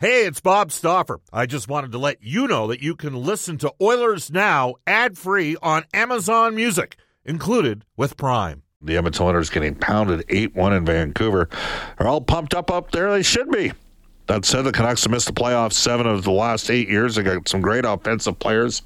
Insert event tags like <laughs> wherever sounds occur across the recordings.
Hey, it's Bob Stauffer. I just wanted to let you know that you can listen to Oilers Now ad free on Amazon Music, included with Prime. The Edmonton Oilers getting pounded 8 1 in Vancouver. They're all pumped up up there. They should be. That said, the Canucks have missed the playoffs seven of the last eight years. They got some great offensive players.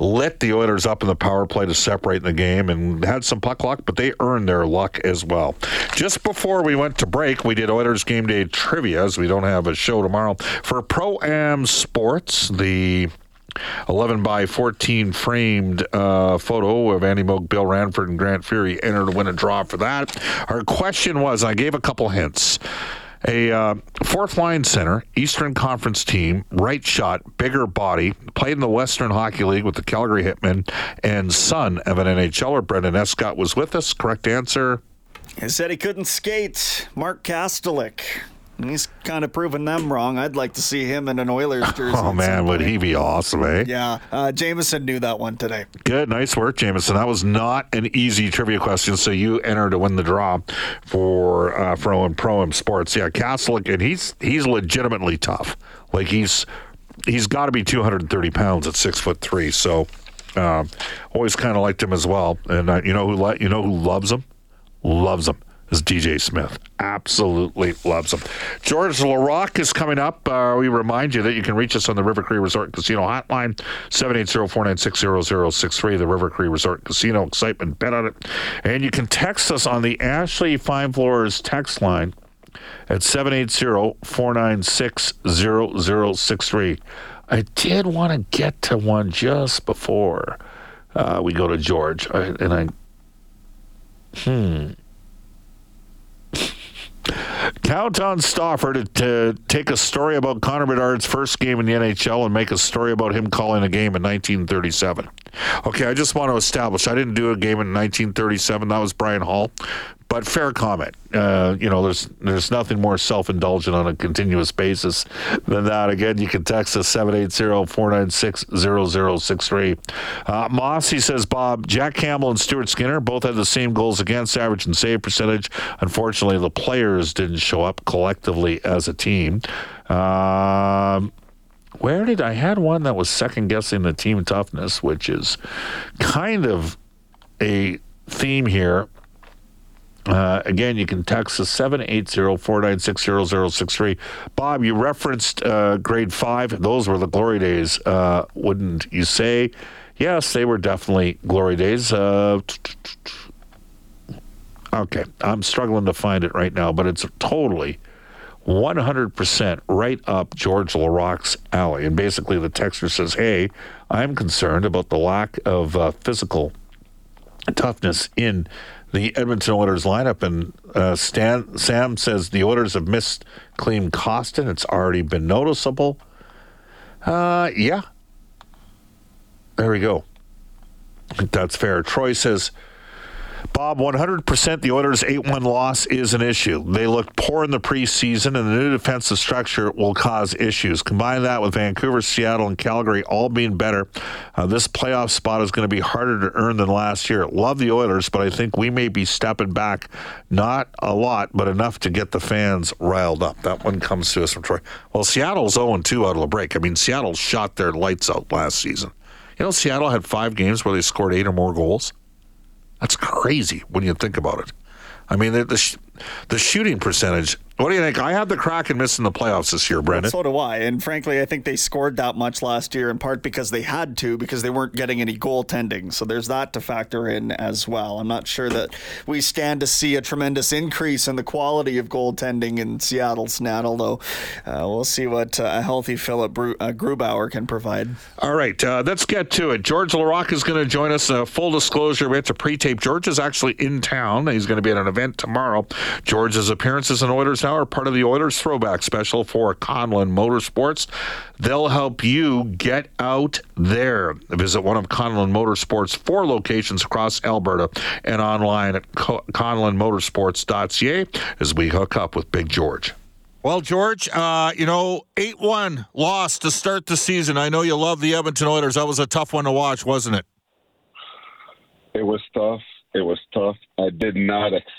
Lit the Oilers up in the power play to separate in the game and had some puck luck, but they earned their luck as well. Just before we went to break, we did Oilers game day trivia as we don't have a show tomorrow. For Pro Am Sports, the 11 by 14 framed uh, photo of Andy Moog, Bill Ranford, and Grant Fuhr entered to win a draw for that. Our question was I gave a couple hints a uh, fourth line center, Eastern Conference team, right shot, bigger body, played in the Western Hockey League with the Calgary Hitmen, and son of an NHLer. Brendan Escott was with us. Correct answer. He said he couldn't skate. Mark Kastelic. He's kind of proven them wrong. I'd like to see him in an Oilers <laughs> jersey. Oh man, would he be awesome, eh? Yeah, uh, Jameson knew that one today. Good, nice work, Jameson. That was not an easy trivia question, so you enter to win the draw for uh, Pro and Pro and Sports. Yeah, Castle, and he's he's legitimately tough. Like he's he's got to be 230 pounds at six foot three. So uh, always kind of liked him as well. And uh, you know who li- you know who loves him? Loves him is DJ Smith. Absolutely loves him. George Laraque is coming up. Uh, we remind you that you can reach us on the River Cree Resort Casino hotline, 780-496-0063, the River Cree Resort Casino. Excitement, bet on it. And you can text us on the Ashley Fine Floors text line at 780-496-0063. I did want to get to one just before uh, we go to George, I, and I, hmm. Count on Stauffer to, to, take a story about Connor Bedard's first game in the NHL and make a story about him calling a game in 1937. Okay, I just want to establish I didn't do a game in 1937. That was Brian Hall. But fair comment. Uh, you know, there's there's nothing more self-indulgent on a continuous basis than that. Again, you can text us 780-496-0063. Uh, Moss, he says, Bob, Jack Campbell and Stuart Skinner both had the same goals against average and save percentage. Unfortunately, the players didn't show up collectively as a team. Um, where did I had one that was second guessing the team toughness, which is kind of a theme here. Uh, again, you can text us 780-496-0063. Bob, you referenced uh, grade five. Those were the glory days, uh, wouldn't you say? Yes, they were definitely glory days. Uh, okay, I'm struggling to find it right now, but it's totally 100% right up George Laraque's alley. And basically, the texter says, Hey, I'm concerned about the lack of uh, physical toughness in the Edmonton Oilers lineup. And uh, Stan, Sam says the Oilers have missed Klim Kostin. It's already been noticeable. Uh, yeah. There we go. That's fair. Troy says Bob, 100% the Oilers' 8 1 loss is an issue. They looked poor in the preseason, and the new defensive structure will cause issues. Combine that with Vancouver, Seattle, and Calgary all being better. Uh, this playoff spot is going to be harder to earn than last year. Love the Oilers, but I think we may be stepping back, not a lot, but enough to get the fans riled up. That one comes to us from Troy. Well, Seattle's 0 2 out of the break. I mean, Seattle shot their lights out last season. You know, Seattle had five games where they scored eight or more goals. That's crazy when you think about it. I mean, the, the, the shooting percentage what do you think? I had the Kraken missing the playoffs this year, Brendan. So do I. And frankly, I think they scored that much last year in part because they had to, because they weren't getting any goaltending. So there's that to factor in as well. I'm not sure that we stand to see a tremendous increase in the quality of goaltending in Seattle Snat, although uh, we'll see what uh, a healthy Philip Bru- uh, Grubauer can provide. All right, uh, let's get to it. George Laraque is going to join us. Uh, full disclosure, we have to pre-tape. George is actually in town. He's going to be at an event tomorrow. George's appearances in Oilers Now are part of the Oilers throwback special for Conlon Motorsports. They'll help you get out there. Visit one of Conlon Motorsports' four locations across Alberta and online at conlonmotorsports.ca as we hook up with Big George. Well, George, uh, you know, 8 1 loss to start the season. I know you love the Edmonton Oilers. That was a tough one to watch, wasn't it? It was tough. It was tough. I did not expect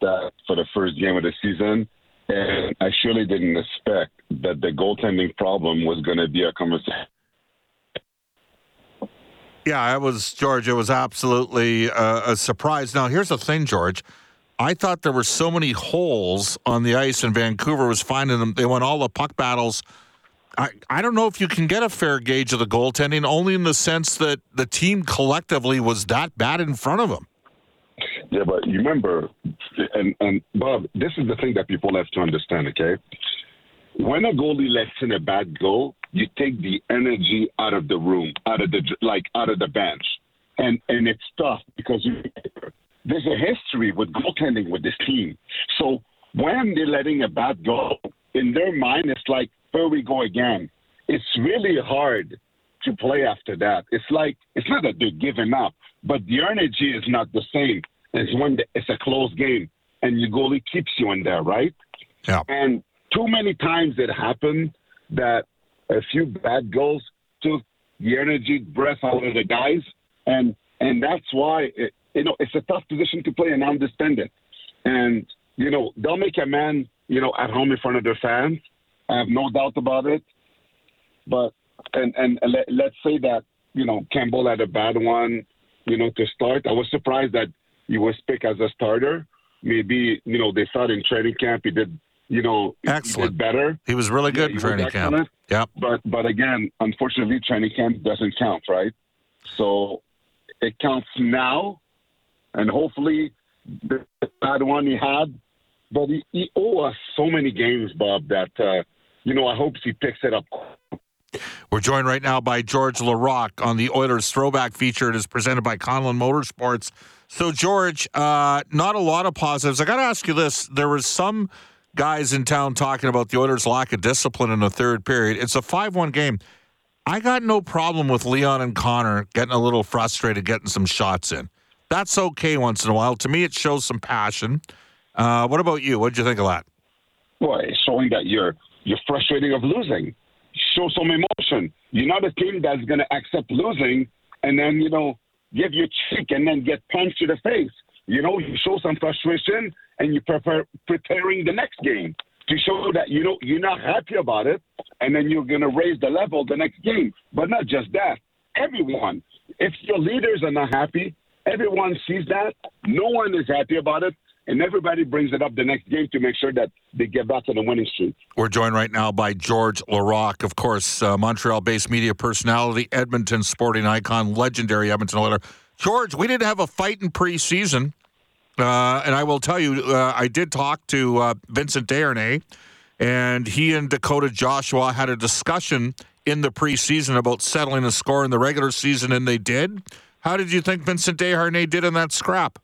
that for the first game of the season And I surely didn't expect that the goaltending problem was going to be a conversation. Yeah, it was George. It was absolutely a, a surprise. Now, here's the thing, George. I thought there were so many holes on the ice, and Vancouver was finding them. They won all the puck battles. I, I don't know if you can get a fair gauge of the goaltending, only in the sense that the team collectively was that bad in front of them. Yeah, but you remember, and, and Bob, this is the thing that people have to understand, okay? When a goalie lets in a bad goal, you take the energy out of the room, out of the like out of the bench, and and it's tough because you, there's a history with goaltending with this team. So when they're letting a bad goal in their mind, it's like here we go again. It's really hard to play after that. It's like it's not that they're giving up, but the energy is not the same as when it's a close game and your goalie keeps you in there, right? Yeah. And too many times it happened that a few bad goals took the energy breath out of the guys, and and that's why it, you know it's a tough position to play, and I understand it. And you know they'll make a man you know at home in front of their fans. I have no doubt about it. But and and, and let, let's say that you know Campbell had a bad one, you know to start. I was surprised that he was picked as a starter. Maybe you know they thought in training camp he did you know Excellent. he did better. He was really good Yeah, in training camp. Yeah. But but again, unfortunately, training camp doesn't count, right? So it counts now, and hopefully the bad one he had. But he, he owe us so many games, Bob. That uh, you know, I hope he picks it up. We're joined right now by George Laraque on the Oilers Throwback feature. It is presented by Conlon Motorsports. So, George, uh, not a lot of positives. I got to ask you this: there was some guys in town talking about the Oilers' lack of discipline in the third period. It's a five-one game. I got no problem with Leon and Connor getting a little frustrated, getting some shots in. That's okay once in a while. To me, it shows some passion. Uh, what about you? What did you think of that? Well, it's showing that you're you're frustrated of losing. Show some emotion. You're not a team that's going to accept losing and then you know give your cheek and then get punched to the face. You know, you show some frustration and you prepare preparing the next game to show that you know you're not happy about it, and then you're to raise the level the next game. But not just that. Everyone, if your leaders are not happy, everyone sees that. No one is happy about it, and everybody brings it up the next game to make sure that they get back to the winning streak. We're joined right now by George Laraque, of course, uh, Montreal based media personality, Edmonton sporting icon, legendary Edmonton Oiler. George, we didn't have a fight in preseason. Uh, and I will tell you, uh, I did talk to uh, Vincent Desharnais, and he and Dakota Joshua had a discussion in the preseason about settling a score in the regular season, and they did. How did you think Vincent Desharnais did in that scrap?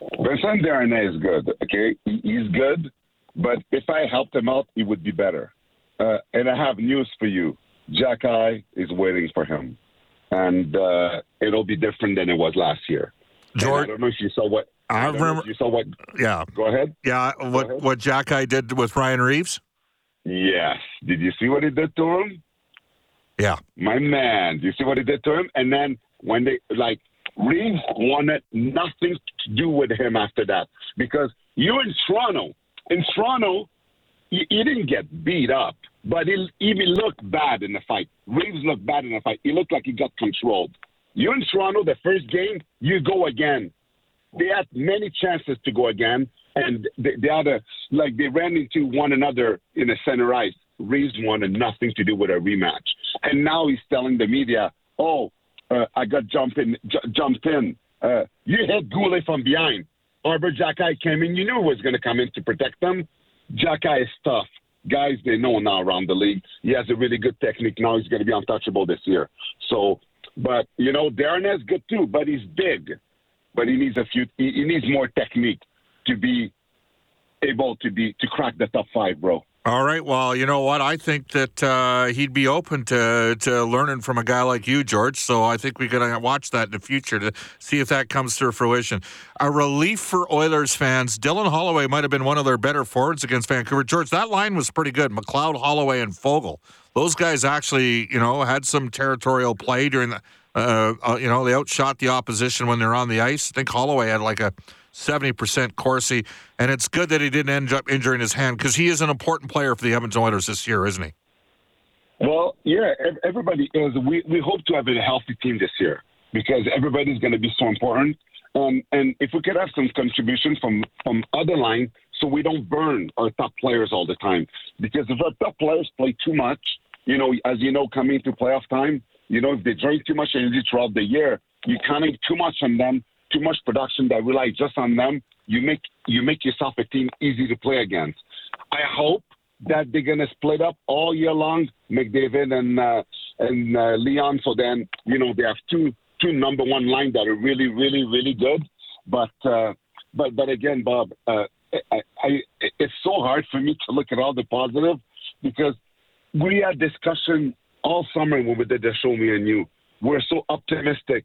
Vincent Darnay is good. Okay, he's good, but if I helped him out, he would be better. Uh, and I have news for you. Xhekaj is waiting for him, and uh, it'll be different than it was last year. George, I don't know if you saw what. I if remember- you saw what. yeah, Go ahead. yeah. What ahead. what Xhekaj did with Ryan Reaves? Yes. Did you see what he did to him? Yeah, My man. Do you see what he did to him? And then when they like Reaves wanted nothing to do with him after that because you're in Toronto. In Toronto, he, he didn't get beat up, but he he looked bad in the fight. Reaves looked bad in the fight. He looked like he got controlled. You're in Toronto. The first game, you go again. They had many chances to go again, and they had a like they ran into one another in the center ice. Reaves wanted nothing to do with a rematch, and now he's telling the media, "Oh, uh, I got jumped in, j- jumped in. Uh, you hit Goulet from behind. Arber Xhekaj came in. You knew he was going to come in to protect them. Jackeye is tough. Guys, they know now around the league. He has a really good technique. Now he's going to be untouchable this year. So, but you know, Darren is good too, but he's big. But he needs a few. He, he needs more technique to be able to be to crack the top five, bro. All right. Well, you know what? I think that uh, he'd be open to to learning from a guy like you, George. So I think we could watch that in the future to see if that comes to fruition. A relief for Oilers fans. Dylan Holloway might have been one of their better forwards against Vancouver. George, that line was pretty good. McLeod, Holloway, and Fogel. Those guys actually, you know, had some territorial play during the. Uh, uh, you know, they outshot the opposition when they're on the ice. I think Holloway had like a 70% Corsi. And it's good that he didn't end up injuring his hand because he is an important player for the Edmonton Oilers this year, isn't he? Well, yeah, everybody is. We, we hope to have a healthy team this year because everybody's going to be so important. Um, and if we could have some contributions from, from other line so we don't burn our top players all the time. Because if our top players play too much, you know, as you know, coming to playoff time, you know, if they drink too much energy throughout the year, you counting too much on them, too much production that rely just on them. You make you make yourself a team easy to play against. I hope that they're gonna split up all year long, McDavid and uh, and uh, Leon. So then you know they have two two number one line that are really really really good. But uh, but but again, Bob, uh, I, I, it's so hard for me to look at all the positive because we had discussion all summer when we did the show, me and you. We're so optimistic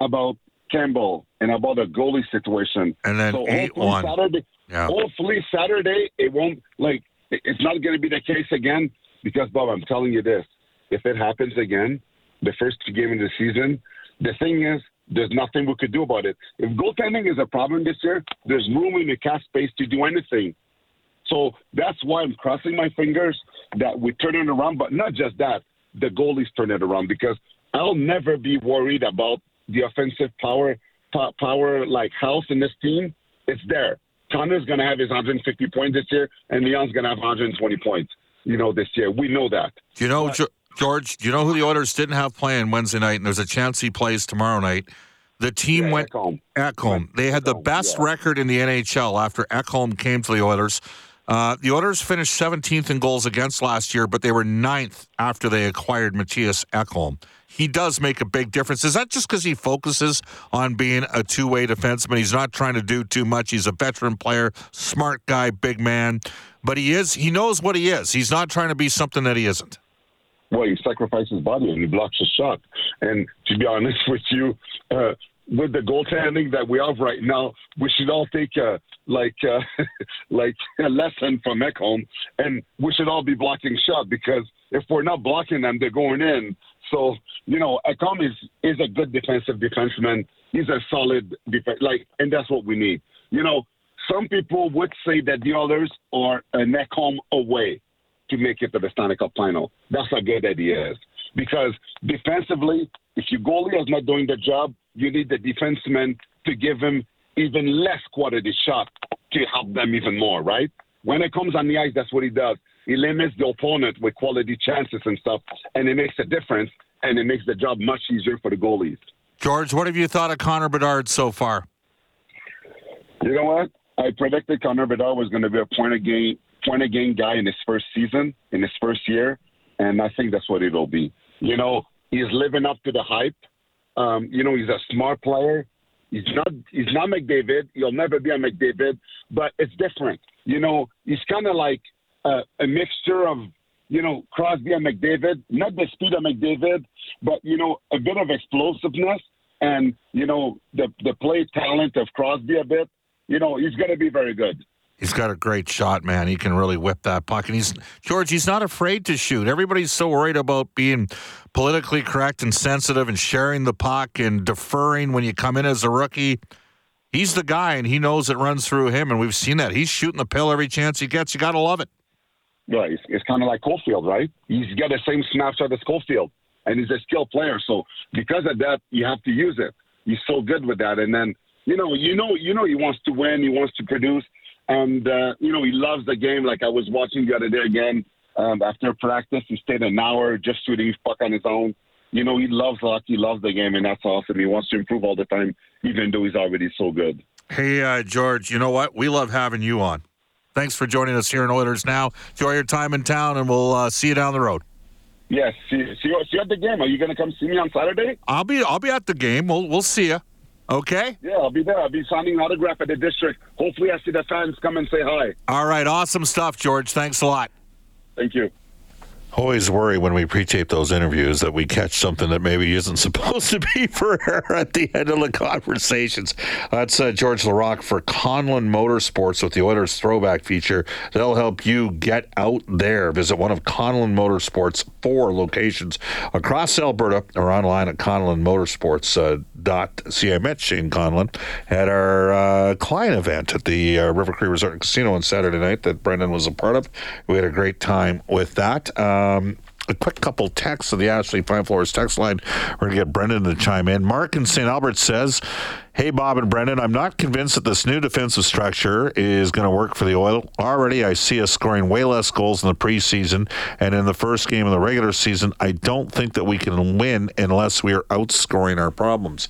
about Campbell and about the goalie situation. And then so eight hopefully one. Saturday, Yeah. hopefully Saturday it won't like it's not going to be the case again because Bob, I'm telling you this: if it happens again, the first game of the season, the thing is. There's nothing we could do about it. If goaltending is a problem this year, there's room in the cap space to do anything. So that's why I'm crossing my fingers that we turn it around. But not just that, the goalies turn it around because I'll never be worried about the offensive power, power like house in this team. It's there. Connor's going to have his 150 points this year, and Leon's going to have 120 points. You know, this year we know that. Do you know, Jo- George, do you know who the Oilers didn't have playing Wednesday night? And there's a chance he plays tomorrow night. The team Yeah, went Ekholm. Ekholm. They had the best yeah. record in the NHL after Ekholm came to the Oilers. Uh, the Oilers finished 17th in goals against last year, but they were ninth after they acquired Mattias Ekholm. He does make a big difference. Is that just because he focuses on being a two-way defenseman? He's not trying to do too much. He's a veteran player, smart guy, big man, but he is. He knows what he is. He's not trying to be something that he isn't. well, he sacrifices his body and he blocks a shot. And to be honest <laughs> with you, uh, with the goaltending that we have right now, we should all take a like uh, <laughs> like a lesson from Ekholm, and we should all be blocking shot because if we're not blocking them, they're going in. So you know, Ekholm is is a good defensive defenseman. He's a solid defense, like, and that's what we need. You know, some people would say that the others are an Ekholm away to make it to the Stanley Cup final. That's how good idea. Because defensively, if your goalie is not doing the job, you need the defenseman to give him even less quality shot to help them even more, right? When it comes on the ice, that's what he does. He limits the opponent with quality chances and stuff, and it makes a difference, and it makes the job much easier for the goalies. George, what have you thought of Connor Bedard so far? You know what? I predicted Connor Bedard was going to be a point a game point a game guy in his first season, in his first year, and I think that's what it'll be. You know, he's living up to the hype. Um, you know, he's a smart player. He's not he's not McDavid. He'll never be a McDavid, but it's different. You know, he's kind of like a, a mixture of you know Crosby and McDavid. Not the speed of McDavid, but you know a bit of explosiveness and you know the the play talent of Crosby a bit. You know, he's going to be very good. He's got a great shot, man. He can really whip that puck. And he's George, he's not afraid to shoot. Everybody's so worried about being politically correct and sensitive and sharing the puck and deferring when you come in as a rookie. He's the guy and he knows it runs through him and we've seen that. He's shooting the pill every chance he gets. You gotta love it. Yeah, it's, it's kind of like Caufield, right? He's got the same snapshot as Caufield, and he's a skilled player. So because of that, you have to use it. He's so good with that. And then you know, you know, you know, he wants to win. He wants to produce, and uh, you know, he loves the game. Like I was watching the other day again um, after practice. He stayed an hour just shooting his puck on his own. You know, he loves hockey, loves the game, and that's awesome. He wants to improve all the time, even though he's already so good. Hey, uh, George, you know what? We love having you on. Thanks for joining us here in Oilers Now. Enjoy your time in town, and we'll uh, see you down the road. Yes, see, see, you- see you at the game. Are you going to come see me on Saturday? I'll be I'll be at the game. We'll we'll see you. Okay. Yeah, I'll be there. I'll be signing an autograph at the district. Hopefully, I see the fans come and say hi. All right. Awesome stuff, George. Thanks a lot. Thank you. Always worry when we pre-tape those interviews that we catch something that maybe isn't <laughs> supposed to be for air at the end of the conversations. That's uh, George Laraque for Conlon Motorsports with the Oilers throwback feature. They'll help you get out there. Visit one of Conlon Motorsports' four locations across Alberta or online at conlonmotorsports.com. oilersnow.ca. I met Shane Conlon at our uh, client event at the uh, River Cree Resort and Casino on Saturday night that Brendan was a part of. We had a great time with that. Um, a quick couple texts of the Ashley Fine Floors text line. We're going to get Brendan to chime in. Mark in St. Albert says, Hey, Bob and Brendan, I'm not convinced that this new defensive structure is going to work for the Oil. Already, I see us scoring way less goals in the preseason and in the first game of the regular season. I don't think that we can win unless we are outscoring our problems.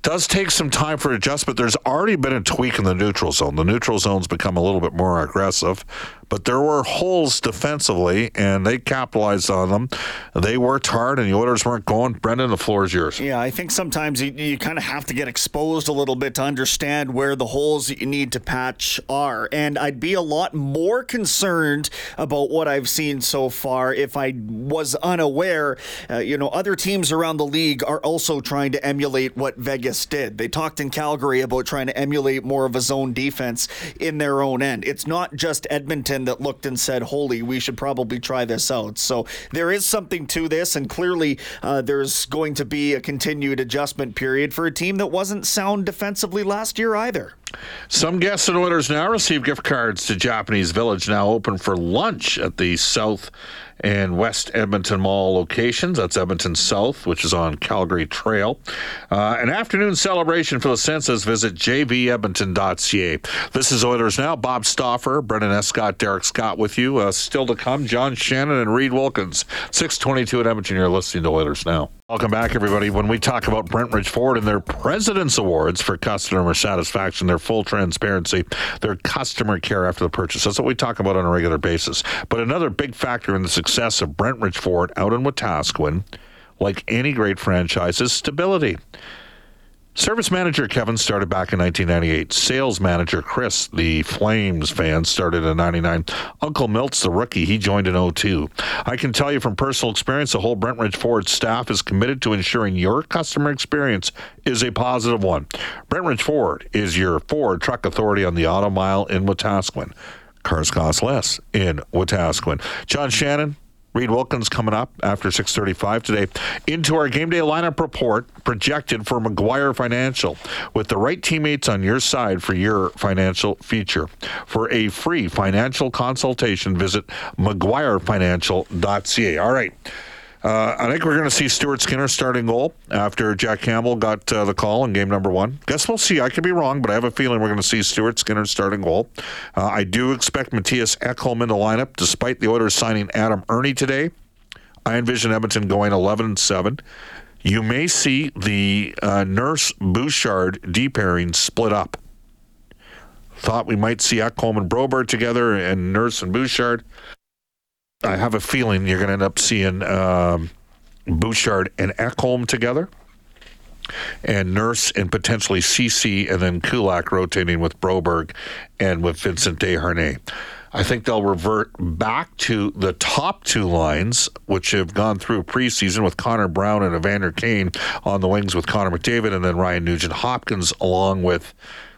Does take some time for adjustment. There's already been a tweak in the neutral zone. The neutral zone's become a little bit more aggressive, but there were holes defensively, and they capitalized on them. They worked hard, and the Oilers weren't going. Brendan, the floor is yours. Yeah, I think sometimes you, you kind of have to get exposed a little bit to understand where the holes that you need to patch are. And I'd be a lot more concerned about what I've seen so far if I was unaware. Uh, you know, other teams around the league are also trying to emulate what Vegas did. They talked in Calgary about trying to emulate more of a zone defense in their own end. It's not just Edmonton that looked and said, Holy, we should probably try this out. So there is something to this, and clearly uh, there's going to be a continued adjustment period for a team that wasn't sound defensively last year either. Some guests and Oilers now receive gift cards to Japanese Village, now open for lunch at the South and West Edmonton Mall locations. That's Edmonton South, which is on Calgary Trail. Uh, an afternoon celebration for the census. Visit jvedmonton.ca. This is Oilers Now. Bob Stauffer, Brendan Escott, Derek Scott with you. Uh, still to come, John Shannon and Reid Wilkins. 622 at Edmonton. You're listening to Oilers Now. Welcome back, everybody. When we talk about Brentridge Ford and their President's Awards for customer satisfaction, their full transparency, their customer care after the purchase, that's what we talk about on a regular basis. But another big factor in the success of Brentridge Ford out in Wetaskiwin, like any great franchise, is stability. Service manager Kevin started back in 1998. Sales manager Chris, the Flames fan, started in 99. Uncle Milt's the rookie. He joined in 02. I can tell you from personal experience, the whole Brentridge Ford staff is committed to ensuring your customer experience is a positive one. Brentridge Ford is your Ford truck authority on the Auto Mile in Wetaskiwin. Cars cost less in Wetaskiwin. John Shannon, Reid Wilkins coming up after 6:35 today into our game day lineup report projected for McGuire Financial with the right teammates on your side for your financial future. For a free financial consultation, visit McGuireFinancial.ca. All right. Uh, I think we're going to see Stuart Skinner starting goal after Jack Campbell got uh, the call in game number one. Guess we'll see. I could be wrong, but I have a feeling we're going to see Stuart Skinner starting goal. Uh, I do expect Mattias Ekholm in the lineup, despite the Oilers signing Adam Erne today. I envision Edmonton going 11 and 7. You may see the uh, Nurse Bouchard D pairing split up. Thought we might see Ekholm and Broberg together and Nurse and Bouchard. I have a feeling you're going to end up seeing um, Bouchard and Ekholm together, and Nurse and potentially Ceci, and then Kulak rotating with Broberg and with Vincent Desharnais. I think they'll revert back to the top two lines, which have gone through preseason with Connor Brown and Evander Kane on the wings with Connor McDavid, and then Ryan Nugent Hopkins along with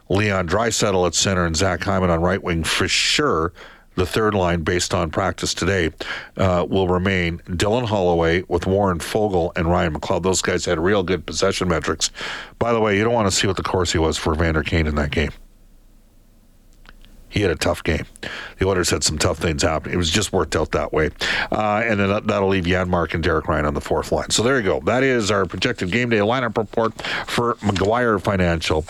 Leon Draisaitl at center and Zach Hyman on right wing for sure the third line based on practice today uh, will remain Dylan Holloway with Warren Foegele and Ryan McLeod. Those guys had real good possession metrics. By the way, you don't want to see what the Corsi was for Vander Kane in that game. He had a tough game. The Oilers had some tough things happen. It was just worked out that way. Uh, and then that'll leave Janmark and Derek Ryan on the fourth line. So there you go. That is our projected game day lineup report for McGuire Financial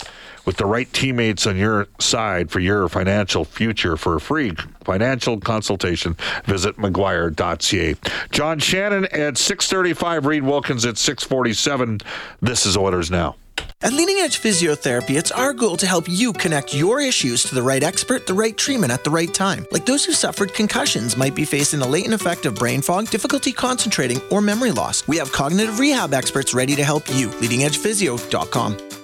with the right teammates on your side for your financial future for a free financial consultation visit mcguire.ca john shannon at 635 reid wilkins at 647 this is Orders now at Leading Edge Physiotherapy, it's our goal to help you connect your issues to the right expert, the right treatment at the right time. Like those who suffered concussions might be facing the latent effect of brain fog, difficulty concentrating, or memory loss. We have cognitive rehab experts ready to help you. LeadingEdgePhysio.com.